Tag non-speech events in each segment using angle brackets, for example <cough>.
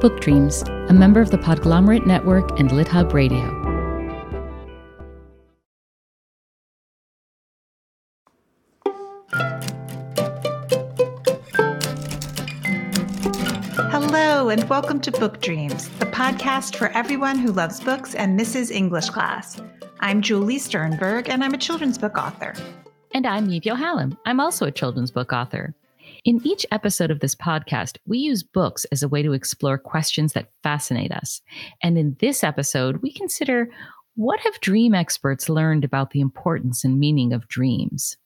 Book Dreams, a member of the Podglomerate Network and LitHub Radio. Hello, and welcome to Book Dreams, the podcast for everyone who loves books and misses English class. I'm Julie Sternberg, and I'm a children's book author. And I'm Yvio Hallam. I'm also a children's book author. In each episode of this podcast, we use books as a way to explore questions that fascinate us. And in this episode, we consider what have dream experts learned about the importance and meaning of dreams?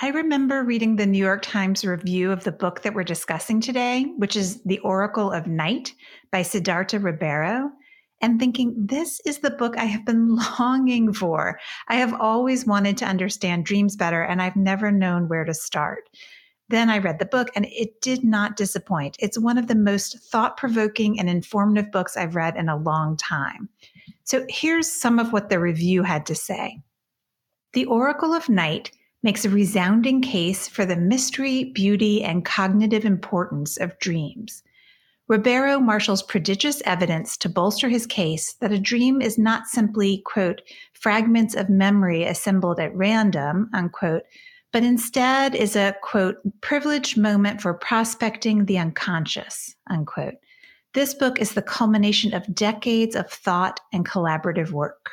I remember reading the New York Times review of the book that we're discussing today, which is The Oracle of Night by Sidarta Ribeiro, and thinking, this is the book I have been <laughs> longing for. I have always wanted to understand dreams better, and I've never known where to start. Then I read the book and it did not disappoint. It's one of the most thought provoking and informative books I've read in a long time. So here's some of what the review had to say The Oracle of Night makes a resounding case for the mystery, beauty, and cognitive importance of dreams. Ribeiro marshals prodigious evidence to bolster his case that a dream is not simply, quote, fragments of memory assembled at random, unquote, but instead is a quote, privileged moment for prospecting the unconscious, unquote. This book is the culmination of decades of thought and collaborative work.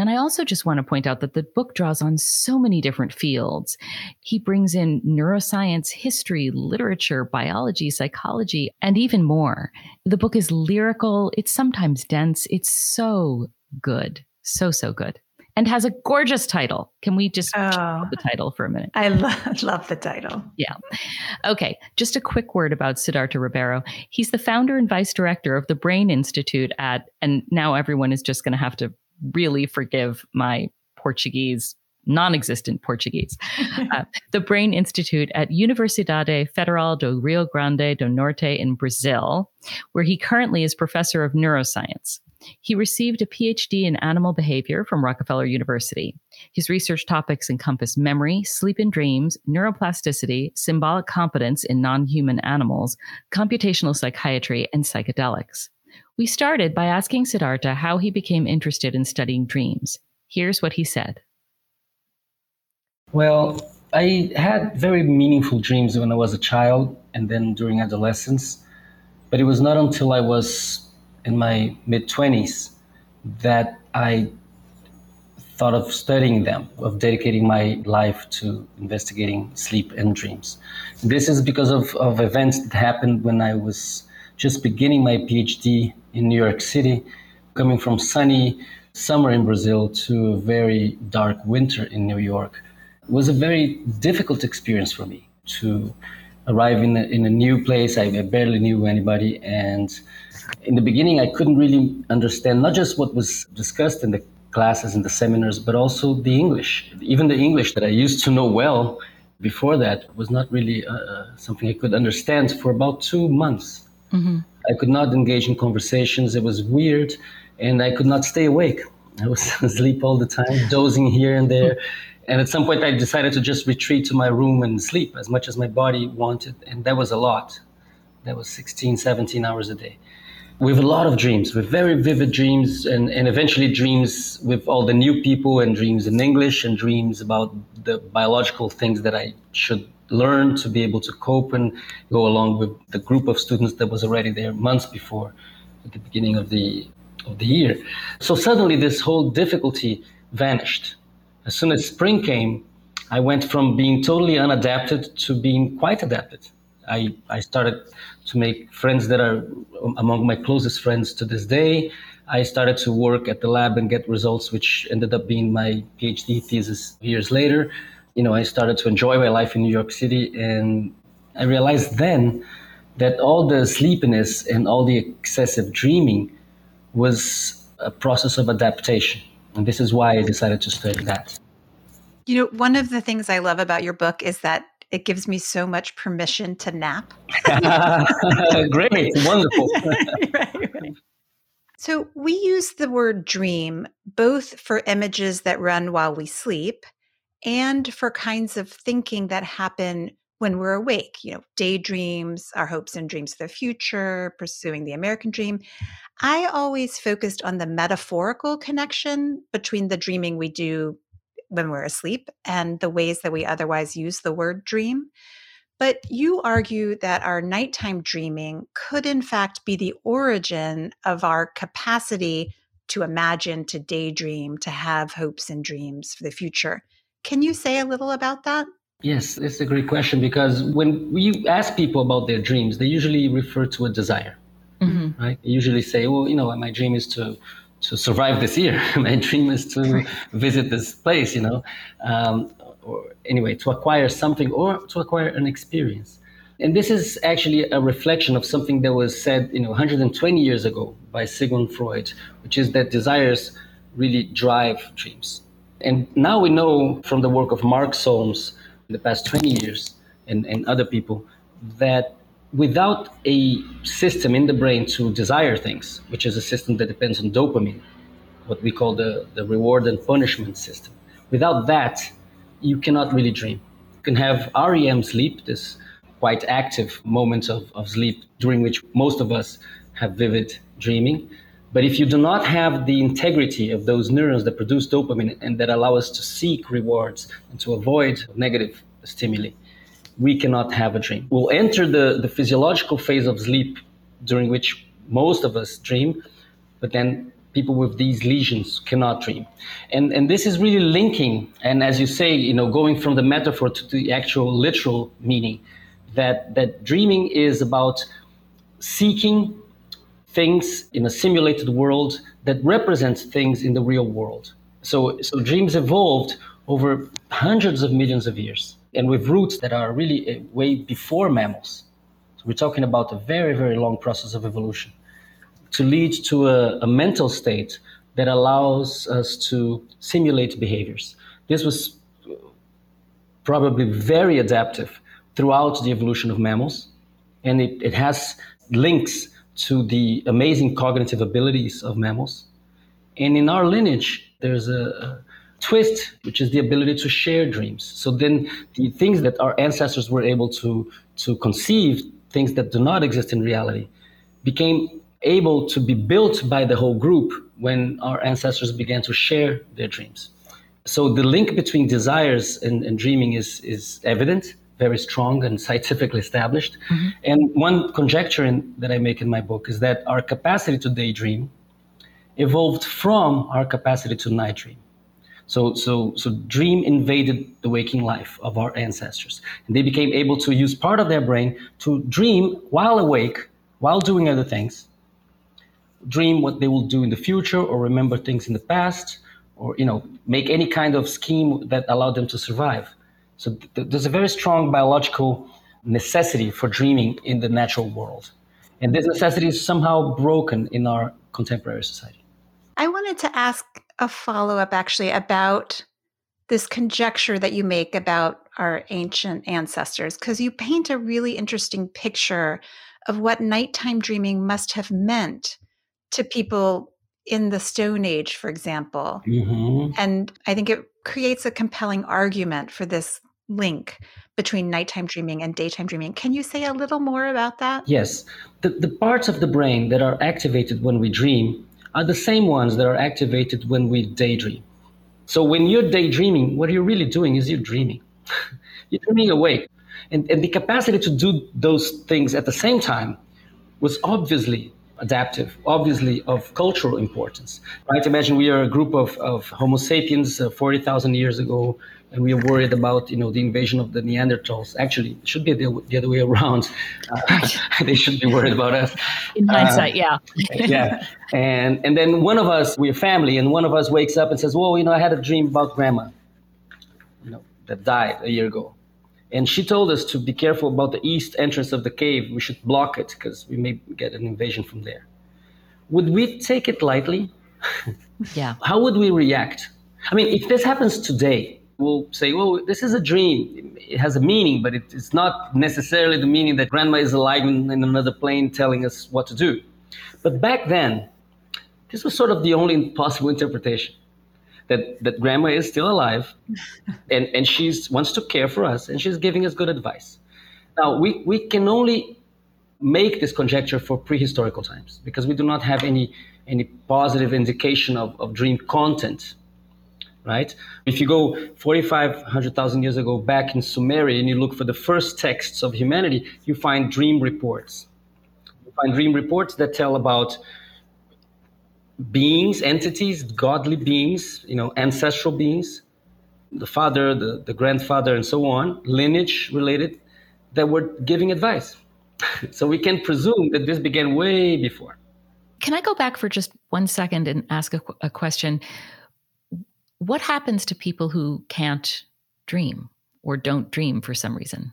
And I also just want to point out that the book draws on so many different fields. He brings in neuroscience, history, literature, biology, psychology, and even more. The book is lyrical, it's sometimes dense, it's so good. So, so good and has a gorgeous title. Can we just oh, the title for a minute? I lo- <laughs> love the title. Yeah. Okay. Just a quick word about Sidarta Ribeiro. He's the founder and vice director of the Brain Institute at, and now everyone is just going to have to really forgive my Portuguese non-existent Portuguese. <laughs> uh, the Brain Institute at Universidade Federal do Rio Grande do Norte in Brazil, where he currently is professor of neuroscience. He received a PhD in animal behavior from Rockefeller University. His research topics encompass memory, sleep and dreams, neuroplasticity, symbolic competence in non human animals, computational psychiatry, and psychedelics. We started by asking Sidarta how he became interested in studying dreams. Here's what he said. Well, I had very meaningful dreams when I was a child and then during adolescence, but it was not until I was in my mid 20s that I thought of studying them, of dedicating my life to investigating sleep and dreams. This is because of, of events that happened when I was just beginning my PhD in New York City, coming from sunny summer in Brazil to a very dark winter in New York. It was a very difficult experience for me to arrive in a, in a new place. I barely knew anybody and in the beginning, I couldn't really understand not just what was discussed in the classes and the seminars, but also the English. Even the English that I used to know well before that was not really uh, uh, something I could understand for about two months. Mm-hmm. I could not engage in conversations. It was weird, and I could not stay awake. I was <laughs> asleep all the time, dozing here and there. And at some point, I decided to just retreat to my room and sleep as much as my body wanted. And that was a lot. That was 16, 17 hours a day with a lot of dreams, with very vivid dreams, and, and eventually dreams with all the new people, and dreams in English, and dreams about the biological things that I should learn to be able to cope and go along with the group of students that was already there months before at the beginning of the of the year. So suddenly this whole difficulty vanished. As soon as spring came, I went from being totally unadapted to being quite adapted. I, I started to make friends that are among my closest friends to this day. I started to work at the lab and get results, which ended up being my PhD thesis years later. You know, I started to enjoy my life in New York City, and I realized then that all the sleepiness and all the excessive dreaming was a process of adaptation. And this is why I decided to study that. You know, one of the things I love about your book is that it gives me so much permission to nap. <laughs> <laughs> Great, wonderful. <laughs> right, right. So we use the word dream both for images that run while we sleep and for kinds of thinking that happen when we're awake, you know, daydreams, our hopes and dreams for the future, pursuing the American dream. I always focused on the metaphorical connection between the dreaming we do when we're asleep and the ways that we otherwise use the word dream. But you argue that our nighttime dreaming could, in fact, be the origin of our capacity to imagine, to daydream, to have hopes and dreams for the future. Can you say a little about that? Yes, it's a great question because when we ask people about their dreams, they usually refer to a desire, mm-hmm. right? They usually say, "Well, you know, my dream is to to survive this year. <laughs> my dream is to visit this place, you know, um, or anyway, to acquire something or to acquire an experience." And this is actually a reflection of something that was said, you know, 120 years ago by Sigmund Freud, which is that desires really drive dreams. And now we know from the work of Mark Solms in the past 20 years and, and other people that without a system in the brain to desire things, which is a system that depends on dopamine, what we call the, the reward and punishment system, without that, you cannot really dream. You can have REM sleep, this quite active moments of, of sleep during which most of us have vivid dreaming. But if you do not have the integrity of those neurons that produce dopamine and that allow us to seek rewards and to avoid negative stimuli, we cannot have a dream. We'll enter the, the physiological phase of sleep during which most of us dream, but then people with these lesions cannot dream. And, and this is really linking, and as you say, you know, going from the metaphor to the actual literal meaning, that, that dreaming is about seeking things in a simulated world that represents things in the real world. So, so dreams evolved over hundreds of millions of years and with roots that are really uh, way before mammals. So we're talking about a very, very long process of evolution to lead to a, a mental state that allows us to simulate behaviors. This was uh, probably very adaptive throughout the evolution of mammals, and it, it has links to the amazing cognitive abilities of mammals. And in our lineage, there's a, twist, which is the ability to share dreams. So then the things that our ancestors were able to, to conceive, things that do not exist in reality, became able to be built by the whole group when our ancestors began to share their dreams. So the link between desires and, and dreaming is, is evident very strong and scientifically established. Mm-hmm. And one conjecture in, that I make in my book is that our capacity to daydream evolved from our capacity to night dream. So, so, so dream invaded the waking life of our ancestors. And they became able to use part of their brain to dream while awake, while doing other things. Dream what they will do in the future or remember things in the past or, you know, make any kind of scheme that allowed them to survive. So th- there's a very strong biological necessity for dreaming in the natural world. And this necessity is somehow broken in our contemporary society. I wanted to ask a follow up actually about this conjecture that you make about our ancient ancestors, because you paint a really interesting picture of what nighttime dreaming must have meant to people in the Stone Age, for example. Mm-hmm. And I think it creates a compelling argument for this link between nighttime dreaming and daytime dreaming. Can you say a little more about that? Yes. The, the parts of the brain that are activated when we dream are the same ones that are activated when we daydream. So when you're daydreaming, what you're really doing is you're dreaming. <laughs> you're dreaming awake. And, and the capacity to do those things at the same time was obviously adaptive, obviously of cultural importance. Right? Imagine we are a group of, of Homo sapiens uh, 40,000 years ago and we are worried about you know the invasion of the Neanderthals. Actually, it should be the, the other way around. <laughs> Uh, they should be worried about us. In hindsight, uh, yeah, yeah. And and then one of us, we're family, and one of us wakes up and says, "Well, you know, I had a dream about grandma, you know, that died a year ago." And she told us to be careful about the east entrance of the cave. We should block it because we may get an invasion from there. Would we take it lightly? <laughs> Yeah. How would we react? I mean, if this happens today, we'll say, well, this is a dream. It has a meaning, but it's not necessarily the meaning that grandma is alive in, in another plane telling us what to do. But back then, this was sort of the only possible interpretation that, that grandma is still alive <laughs> and, and she wants to care for us and she's giving us good advice. Now, we, we can only make this conjecture for prehistorical times because we do not have any, any positive indication of, of dream content, right? If you go 4,500,000 years ago back in Sumeria and you look for the first texts of humanity, you find dream reports. You find dream reports that tell about beings, entities, godly beings, you know, ancestral beings, the father, the, the grandfather, and so on, lineage related, that were giving advice. <laughs> so we can presume that this began way before. Can I go back for just one second and ask a, a question? What happens to people who can't dream or don't dream for some reason?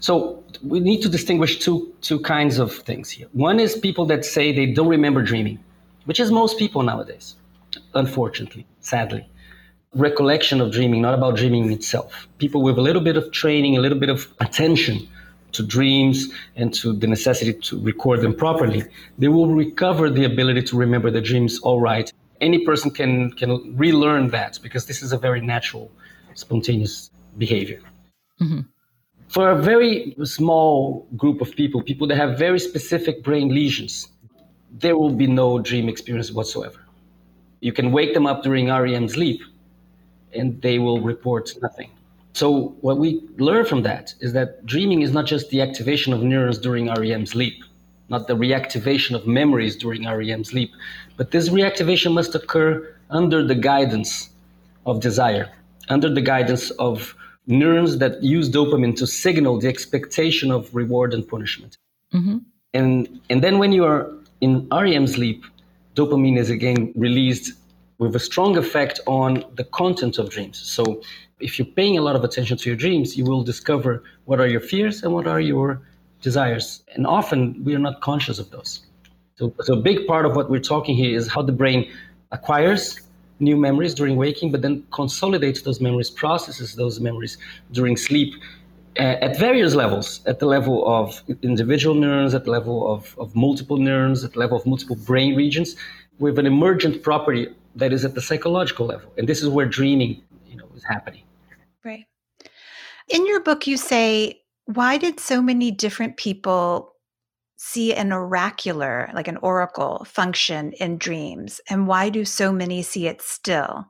So we need to distinguish two two kinds of things here. One is people that say they don't remember dreaming which is most people nowadays, unfortunately, sadly. Recollection of dreaming, not about dreaming itself. People with a little bit of training, a little bit of attention to dreams and to the necessity to record them properly, they will recover the ability to remember the dreams all right. Any person can, can relearn that because this is a very natural, spontaneous behavior. Mm-hmm. For a very small group of people, people that have very specific brain lesions, there will be no dream experience whatsoever. You can wake them up during REM sleep and they will report nothing. So, what we learn from that is that dreaming is not just the activation of neurons during REM sleep, not the reactivation of memories during REM sleep, but this reactivation must occur under the guidance of desire, under the guidance of neurons that use dopamine to signal the expectation of reward and punishment. Mm-hmm. And, and then when you are in REM sleep, dopamine is again released with a strong effect on the content of dreams. So if you're paying a lot of attention to your dreams, you will discover what are your fears and what are your desires. And often we are not conscious of those. So, so a big part of what we're talking here is how the brain acquires new memories during waking, but then consolidates those memories, processes those memories during sleep, Uh, at various levels at the level of individual neurons, at the level of, of multiple neurons, at the level of multiple brain regions, with an emergent property that is at the psychological level. And this is where dreaming you know, is happening. Right. In your book, you say, why did so many different people see an oracular, like an oracle, function in dreams? And why do so many see it still?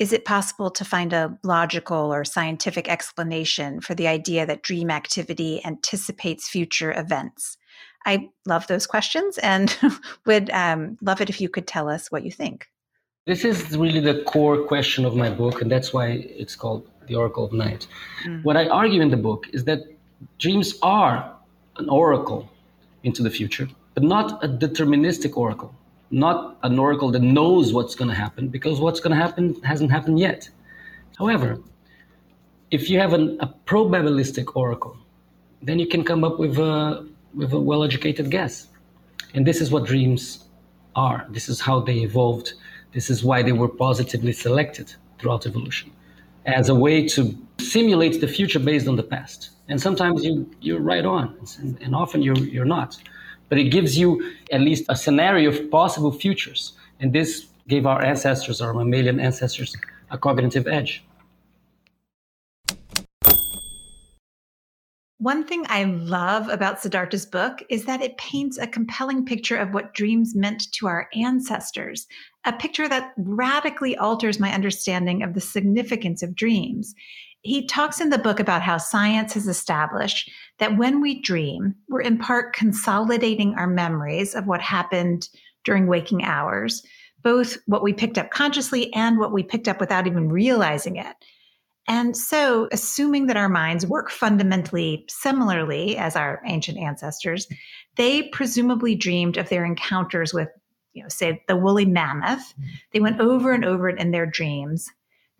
Is it possible to find a logical or scientific explanation for the idea that dream activity anticipates future events? I love those questions and <laughs> would um, love it if you could tell us what you think. This is really the core question of my book, and that's why it's called The Oracle of Night. Mm. What I argue in the book is that dreams are an oracle into the future, but not a deterministic oracle not an oracle that knows what's going to happen because what's going to happen hasn't happened yet. However, if you have an, a probabilistic oracle, then you can come up with a, with a well educated guess. And this is what dreams are. This is how they evolved. This is why they were positively selected throughout evolution as a way to simulate the future based on the past. And sometimes you, you're right on, and, and often you're, you're not but it gives you at least a scenario of possible futures. And this gave our ancestors, our mammalian ancestors, a cognitive edge. One thing I love about Sidarta's book is that it paints a compelling picture of what dreams meant to our ancestors, a picture that radically alters my understanding of the significance of dreams he talks in the book about how science has established that when we dream, we're in part consolidating our memories of what happened during waking hours, both what we picked up consciously and what we picked up without even realizing it. And so, assuming that our minds work fundamentally similarly as our ancient ancestors, they presumably dreamed of their encounters with, you know, say the woolly mammoth. They went over and over it in their dreams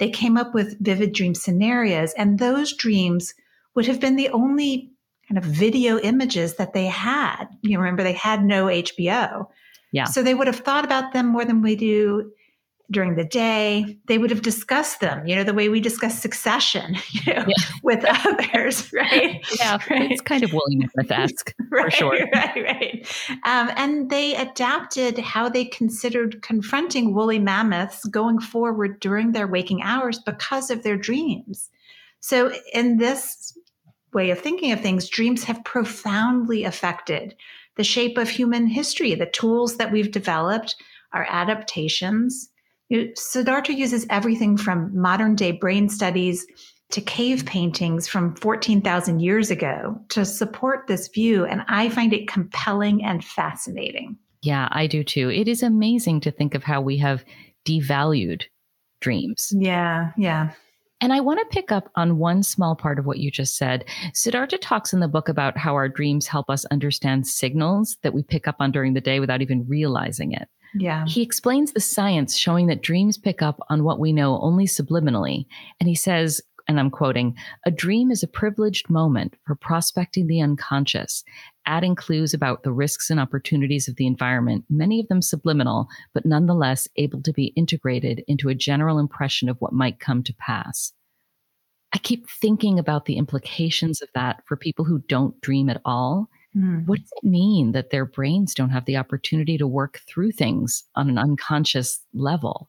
they came up with vivid dream scenarios, and those dreams would have been the only kind of video images that they had. You remember they had no HBO. Yeah. So they would have thought about them more than we do during the day. They would have discussed them, you know, the way we discuss succession, <laughs> you know, yeah. with others, <laughs> right? Yeah, right. it's kind of William Smith-esque <laughs> right, for sure. Right, right. Um, and they adapted how they considered confronting woolly mammoths going forward during their waking hours because of their dreams. So in this way of thinking of things, dreams have profoundly affected the shape of human history, the tools that we've developed, our adaptations. Sidarta uses everything from modern day brain studies to cave paintings from 14,000 years ago to support this view. And I find it compelling and fascinating. Yeah, I do too. It is amazing to think of how we have devalued dreams. Yeah, yeah. And I want to pick up on one small part of what you just said. Sidarta talks in the book about how our dreams help us understand signals that we pick up on during the day without even realizing it. Yeah. He explains the science showing that dreams pick up on what we know only subliminally. And he says, and I'm quoting, a dream is a privileged moment for prospecting the unconscious, adding clues about the risks and opportunities of the environment, many of them subliminal, but nonetheless able to be integrated into a general impression of what might come to pass. I keep thinking about the implications of that for people who don't dream at all. Mm. What does it mean that their brains don't have the opportunity to work through things on an unconscious level?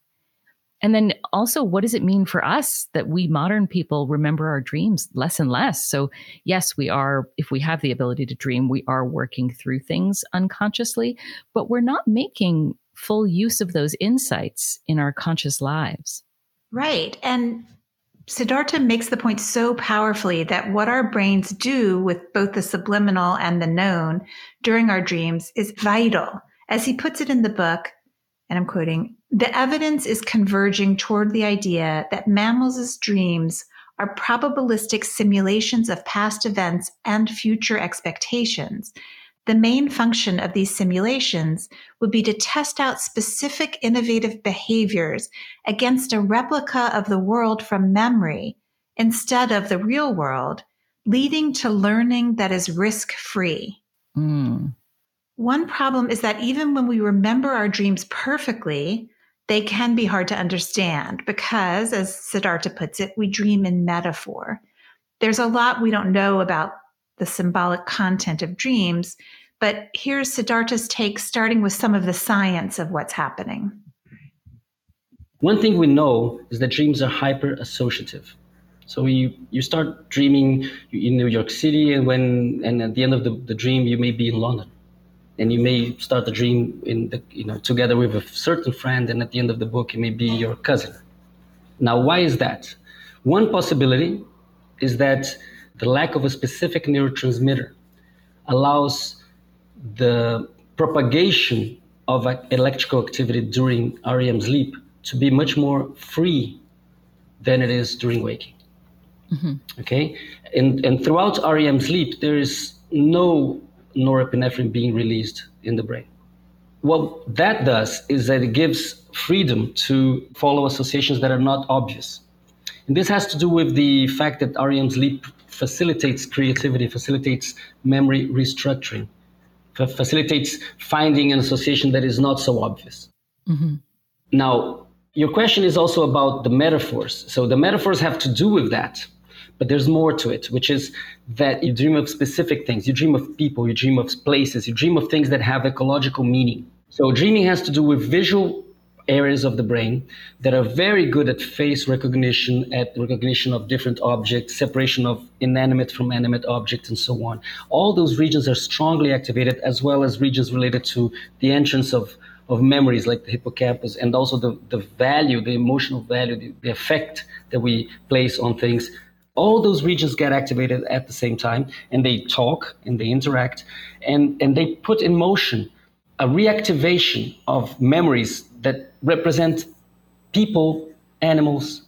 And then also, what does it mean for us that we modern people remember our dreams less and less? So, yes, we are, if we have the ability to dream, we are working through things unconsciously, but we're not making full use of those insights in our conscious lives. Right. And Sidarta makes the point so powerfully that what our brains do with both the subliminal and the known during our dreams is vital. As he puts it in the book, and I'm quoting, the evidence is converging toward the idea that mammals' dreams are probabilistic simulations of past events and future expectations. The main function of these simulations would be to test out specific innovative behaviors against a replica of the world from memory instead of the real world, leading to learning that is risk free. Mm. One problem is that even when we remember our dreams perfectly, they can be hard to understand because, as Sidarta puts it, we dream in metaphor. There's a lot we don't know about the symbolic content of dreams, but here's Sidarta's take, starting with some of the science of what's happening. One thing we know is that dreams are hyper associative. So you, you start dreaming in New York City, and when and at the end of the, the dream, you may be in London and you may start a dream in the you know together with a certain friend and at the end of the book it may be your cousin now why is that one possibility is that the lack of a specific neurotransmitter allows the propagation of electrical activity during REM sleep to be much more free than it is during waking. Mm-hmm. Okay, and and throughout REM sleep, there is no norepinephrine being released in the brain. What that does is that it gives freedom to follow associations that are not obvious. And this has to do with the fact that REM sleep facilitates creativity, facilitates memory restructuring, facilitates finding an association that is not so obvious. Mm-hmm. Now, your question is also about the metaphors. So the metaphors have to do with that. But there's more to it, which is that you dream of specific things. You dream of people, you dream of places, you dream of things that have ecological meaning. So dreaming has to do with visual areas of the brain that are very good at face recognition, at recognition of different objects, separation of inanimate from animate objects, and so on. All those regions are strongly activated, as well as regions related to the entrance of, of memories like the hippocampus, and also the, the value, the emotional value, the, the effect that we place on things all those regions get activated at the same time and they talk and they interact and, and they put in motion a reactivation of memories that represent people, animals,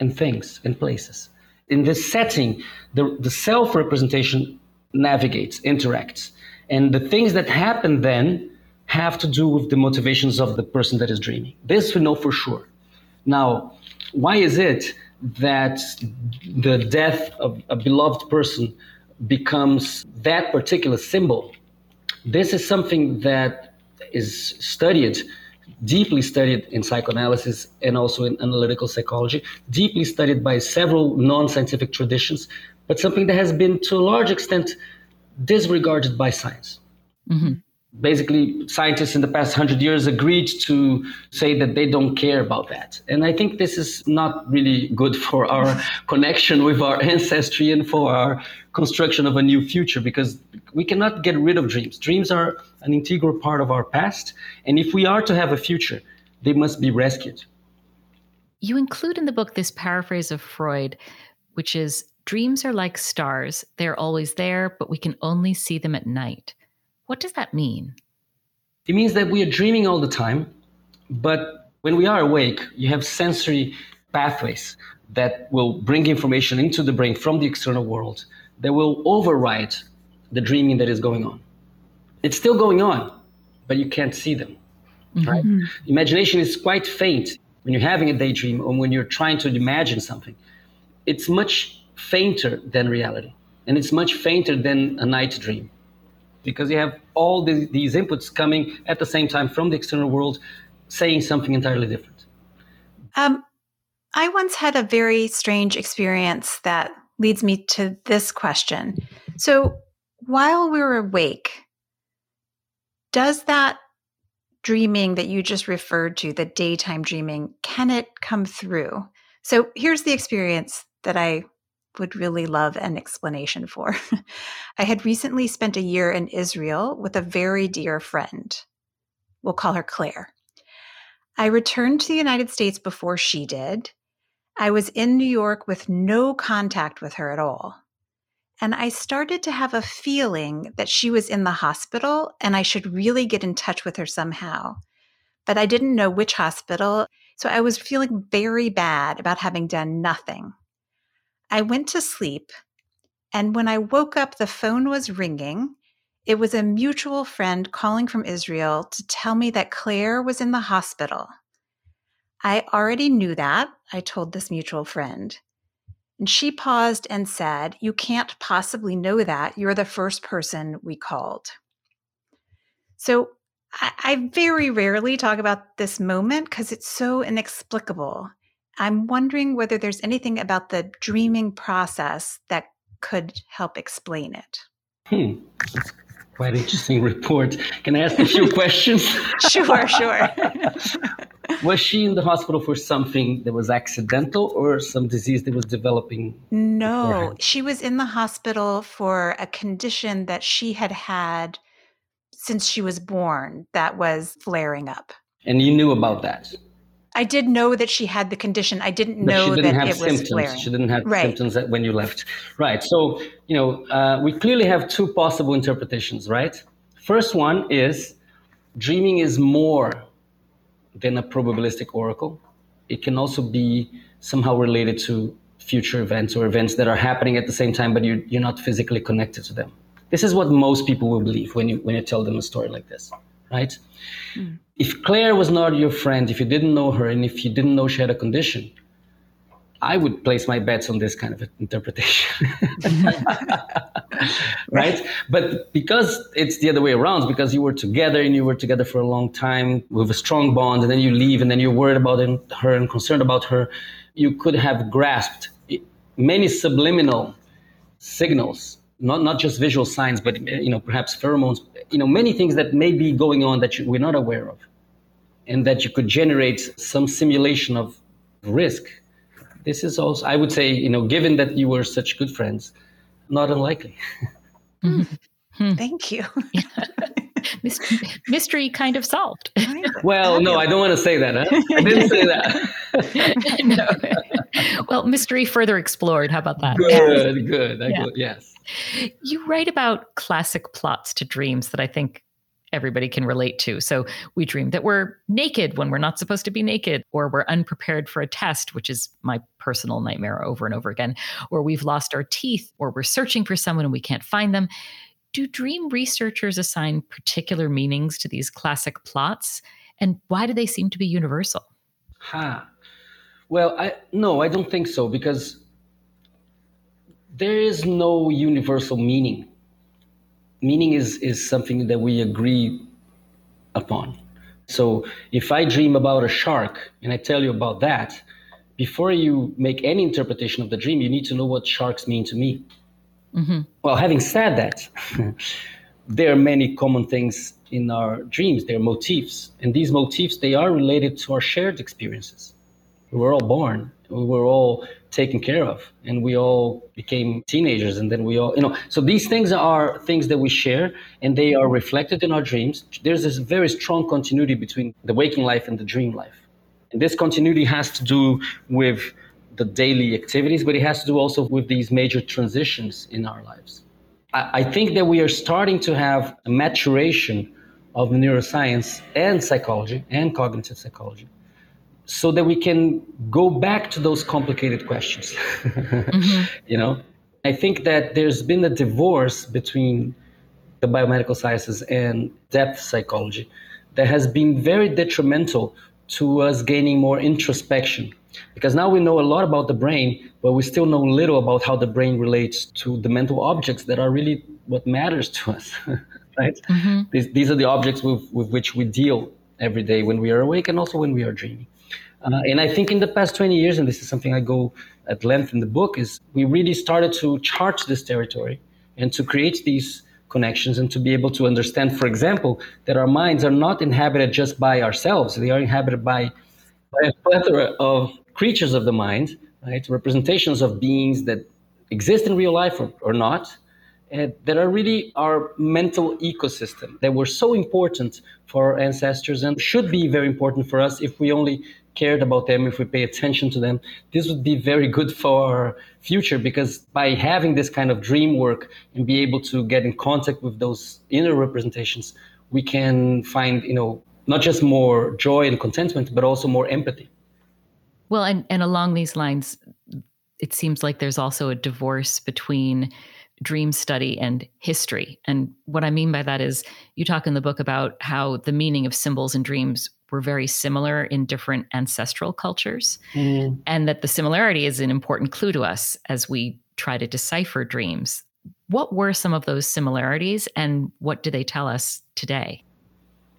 and things and places. In this setting, the, the self representation navigates, interacts. And the things that happen then have to do with the motivations of the person that is dreaming. This we know for sure. Now, why is it that the death of a beloved person becomes that particular symbol. This is something that is studied, deeply studied in psychoanalysis and also in analytical psychology, deeply studied by several non scientific traditions, but something that has been to a large extent disregarded by science. Mm-hmm. basically scientists in the past 100 years agreed to say that they don't care about that and i think this is not really good for our <laughs> connection with our ancestry and for our construction of a new future because we cannot get rid of dreams dreams are an integral part of our past and if we are to have a future they must be rescued you include in the book this paraphrase of freud which is dreams are like stars they're always there but we can only see them at night what does that mean? It means that we are dreaming all the time, but when we are awake, you have sensory pathways that will bring information into the brain from the external world that will override the dreaming that is going on. It's still going on, but you can't see them. Mm-hmm. Right? Imagination is quite faint when you're having a daydream or when you're trying to imagine something. It's much fainter than reality, and it's much fainter than a night dream because you have all the, these inputs coming at the same time from the external world saying something entirely different. Um, I once had a very strange experience that leads me to this question. So, while we are awake, does that dreaming that you just referred to, the daytime dreaming, can it come through? So, here's the experience that I would really love an explanation for. <laughs> I had recently spent a year in Israel with a very dear friend. We'll call her Claire. I returned to the United States before she did. I was in New York with no contact with her at all. And I started to have a feeling that she was in the hospital and I should really get in touch with her somehow. But I didn't know which hospital. So I was feeling very bad about having done nothing. I went to sleep, and when I woke up, the phone was ringing. It was a mutual friend calling from Israel to tell me that Claire was in the hospital. I already knew that, I told this mutual friend. And she paused and said, You can't possibly know that. You're the first person we called. So I, I very rarely talk about this moment because it's so inexplicable. I'm wondering whether there's anything about the dreaming process that could help explain it. Hmm. Quite interesting <laughs> report. Can I ask a few <laughs> questions? sure, sure. <laughs> was she in the hospital for something that was accidental or some disease that was developing? No, beforehand? she was in the hospital for a condition that she had had since she was born that was flaring up. And you knew about that? I did know that she had the condition. I didn't but know didn't that it symptoms. was flaring. She didn't have right. symptoms when you left. Right. So, you know, uh, we clearly have two possible interpretations, right? First one is dreaming is more than a probabilistic oracle. It can also be somehow related to future events or events that are happening at the same time, but you're, you're not physically connected to them. This is what most people will believe when you, when you tell them a story like this, right? Mm if Claire was not your friend, if you didn't know her, and if you didn't know she had a condition, I would place my bets on this kind of interpretation. <laughs> right? But because it's the other way around, because you were together and you were together for a long time with a strong bond, and then you leave and then you're worried about her and concerned about her, you could have grasped many subliminal signals, not, not just visual signs, but you know, perhaps pheromones, you know, many things that may be going on that you, we're not aware of and that you could generate some simulation of risk. This is also, I would say, you know, given that you were such good friends, not unlikely. mm-hmm. Thank you. <laughs> Mystery kind of solved. Well, no, I don't want to say that. Huh? I didn't say that. <laughs> no. Well, mystery further explored. How about that? Good, good. Yeah. yes. You write about classic plots to dreams that I think everybody can relate to. So we dream that we're naked when we're not supposed to be naked, or we're unprepared for a test, which is my personal nightmare over and over again, or we've lost our teeth, or we're searching for someone and we can't find them. Do dream researchers assign particular meanings to these classic plots? And why do they seem to be universal? Ha. Huh. Well, I, no, I don't think so because there is no universal meaning meaning is is something that we agree upon. So if I dream about a shark and I tell you about that, before you make any interpretation of the dream, you need to know what sharks mean to me. Mm-hmm. Well, having said that, <laughs> there are many common things in our dreams. There are motifs, and these motifs they are related to our shared experiences. We were all born, we were all taken care of, and we all became teenagers, and then we all, you know. So these things are things that we share, and they are reflected in our dreams. There's this very strong continuity between the waking life and the dream life, and this continuity has to do with the daily activities, but it has to do also with these major transitions in our lives. I, I think that we are starting to have a maturation of neuroscience and psychology and cognitive psychology so that we can go back to those complicated questions. mm-hmm. <laughs> You know, I think that there's been a divorce between the biomedical sciences and depth psychology that has been very detrimental to us gaining more introspection because now we know a lot about the brain, but we still know little about how the brain relates to the mental objects that are really what matters to us, <laughs> right? Mm-hmm. These, these are the objects with, with which we deal every day when we are awake and also when we are dreaming. Uh, and I think in the past 20 years, and this is something I go at length in the book, is we really started to chart this territory and to create these connections and to be able to understand, for example, that our minds are not inhabited just by ourselves. They are inhabited by, by a plethora of creatures of the mind, right? Representations of beings that exist in real life or, or not, uh, that are really our mental ecosystem that were so important for our ancestors and should be very important for us if we only cared about them, if we pay attention to them. This would be very good for our future because by having this kind of dream work and be able to get in contact with those inner representations, we can find, you know, not just more joy and contentment, but also more empathy. Well, and, and along these lines, it seems like there's also a divorce between dream study and history. And what I mean by that is you talk in the book about how the meaning of symbols and dreams were very similar in different ancestral cultures, mm. and that the similarity is an important clue to us as we try to decipher dreams. What were some of those similarities, and what do they tell us today?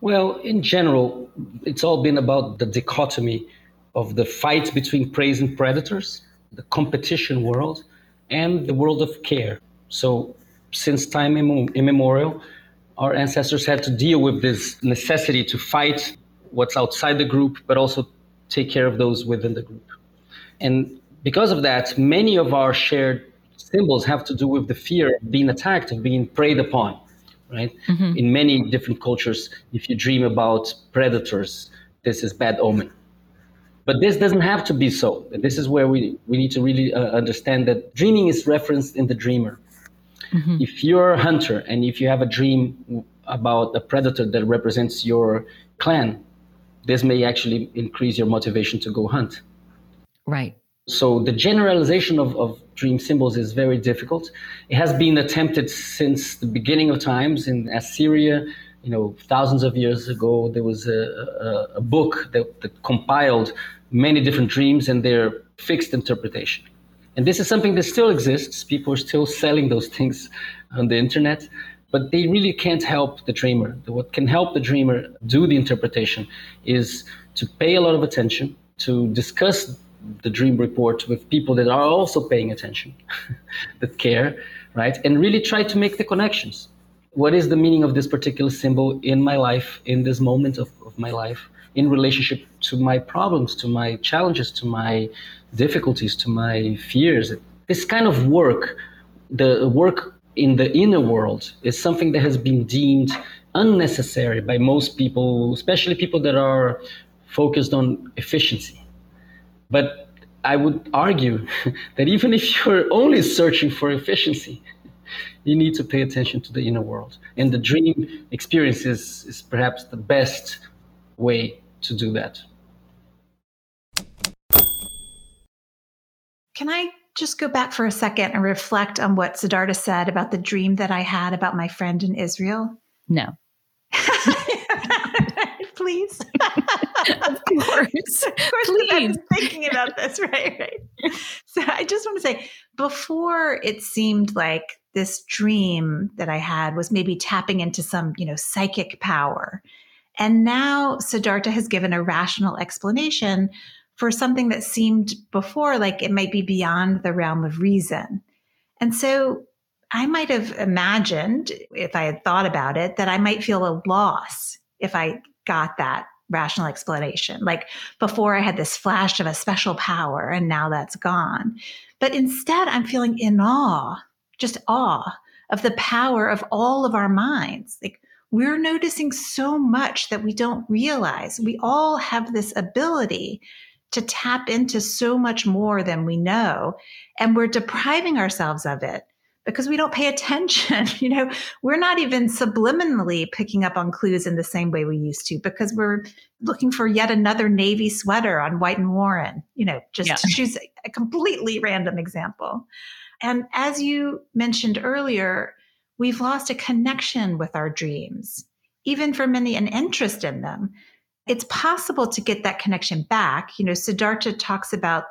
Well, in general, it's all been about the dichotomy of the fight between prey and predators, the competition world, and the world of care. So, since time immemorial, our ancestors had to deal with this necessity to fight what's outside the group, but also take care of those within the group. And because of that, many of our shared symbols have to do with the fear of being attacked, of being preyed upon, right? Mm-hmm. In many different cultures, if you dream about predators, this is bad omen. But this doesn't have to be so. This is where we, we need to really uh, understand that dreaming is referenced in the dreamer. Mm-hmm. If you're a hunter and if you have a dream about a predator that represents your clan, this may actually increase your motivation to go hunt. Right. So the generalization of, of dream symbols is very difficult. It has been attempted since the beginning of times in Assyria, you know, thousands of years ago, there was a, a, a book that, that, compiled many different dreams and their fixed interpretation. And this is something that still exists. People are still selling those things on the internet, but they really can't help the dreamer. What can help the dreamer do the interpretation is to pay a lot of attention, to discuss the dream report with people that are also paying attention, <laughs> that care, right? And really try to make the connections. What is the meaning of this particular symbol in my life, in this moment of, of my life? in relationship to my problems, to my challenges, to my difficulties, to my fears. This kind of work, the work in the inner world, is something that has been deemed unnecessary by most people, especially people that are focused on efficiency. But I would argue <laughs> that even if you're only searching for efficiency, you need to pay attention to the inner world. And the dream experience is, is perhaps the best way to do that. Can I just go back for a second and reflect on what Sidarta said about the dream that I had about my friend in Israel? No. <laughs> Please. <laughs> of course. of course, Please. thinking about this, <laughs> right? Right. So I just want to say before it seemed like this dream that I had was maybe tapping into some, you know, psychic power and now Sidarta has given a rational explanation for something that seemed before like it might be beyond the realm of reason. And so I might have imagined, if I had thought about it, that I might feel a loss if I got that rational explanation. Like before, I had this flash of a special power, and now that's gone. But instead, I'm feeling in awe, just awe of the power of all of our minds. Like we're noticing so much that we don't realize. We all have this ability to tap into so much more than we know, and we're depriving ourselves of it because we don't pay attention. <laughs> you know, we're not even subliminally picking up on clues in the same way we used to because we're looking for yet another navy sweater on White and Warren, you know, just yeah. to choose a completely random example. And as you mentioned earlier, we've lost a connection with our dreams, even for many, an interest in them. It's possible to get that connection back. You know, Sidarta talks about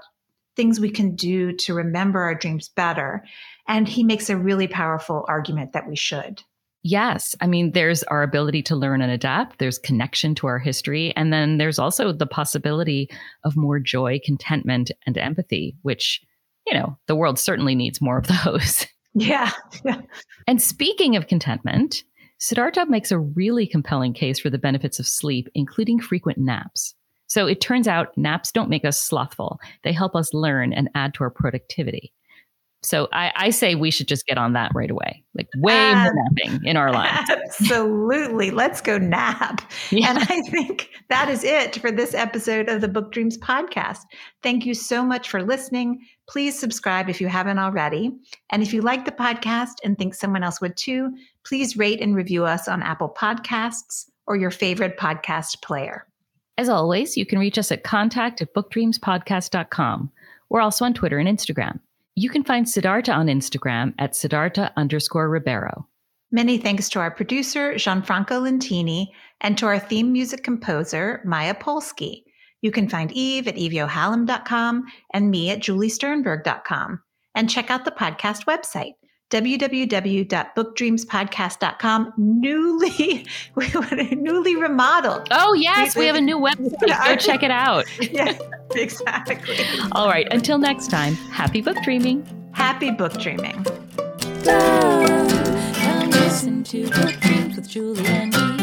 things we can do to remember our dreams better. And he makes a really powerful argument that we should. Yes. I mean, there's our ability to learn and adapt, there's connection to our history. And then there's also the possibility of more joy, contentment, and empathy, which, you know, the world certainly needs more of those. <laughs> Yeah. yeah. And speaking of contentment, Sidarta makes a really compelling case for the benefits of sleep, including frequent naps. So it turns out naps don't make us slothful. They help us learn and add to our productivity. So I, I say we should just get on that right away. Like way uh, more napping in our lives. Absolutely. Let's go nap. <laughs> Yeah. And I think that is it for this episode of the Book Dreams podcast. Thank you so much for listening. Please subscribe if you haven't already. And if you like the podcast and think someone else would too, please rate and review us on Apple Podcasts or your favorite podcast player. As always, you can reach us at contact at bookdreamspodcast.com. We're also on Twitter and Instagram. You can find Sidarta on Instagram at Sidarta underscore Ribeiro. Many thanks to our producer, Gianfranco Lentini, and to our theme music composer, Maya Polsky. You can find Eve at eveyohalem.com and me at juliesternberg.com. And check out the podcast website, www.bookdreamspodcast.com newly <laughs> newly remodeled. Oh yes we have a new website. <laughs> Go check it out. <laughs> Yes exactly. All right until next time happy book dreaming. Happy book dreaming. Come listen to book dreams with julie and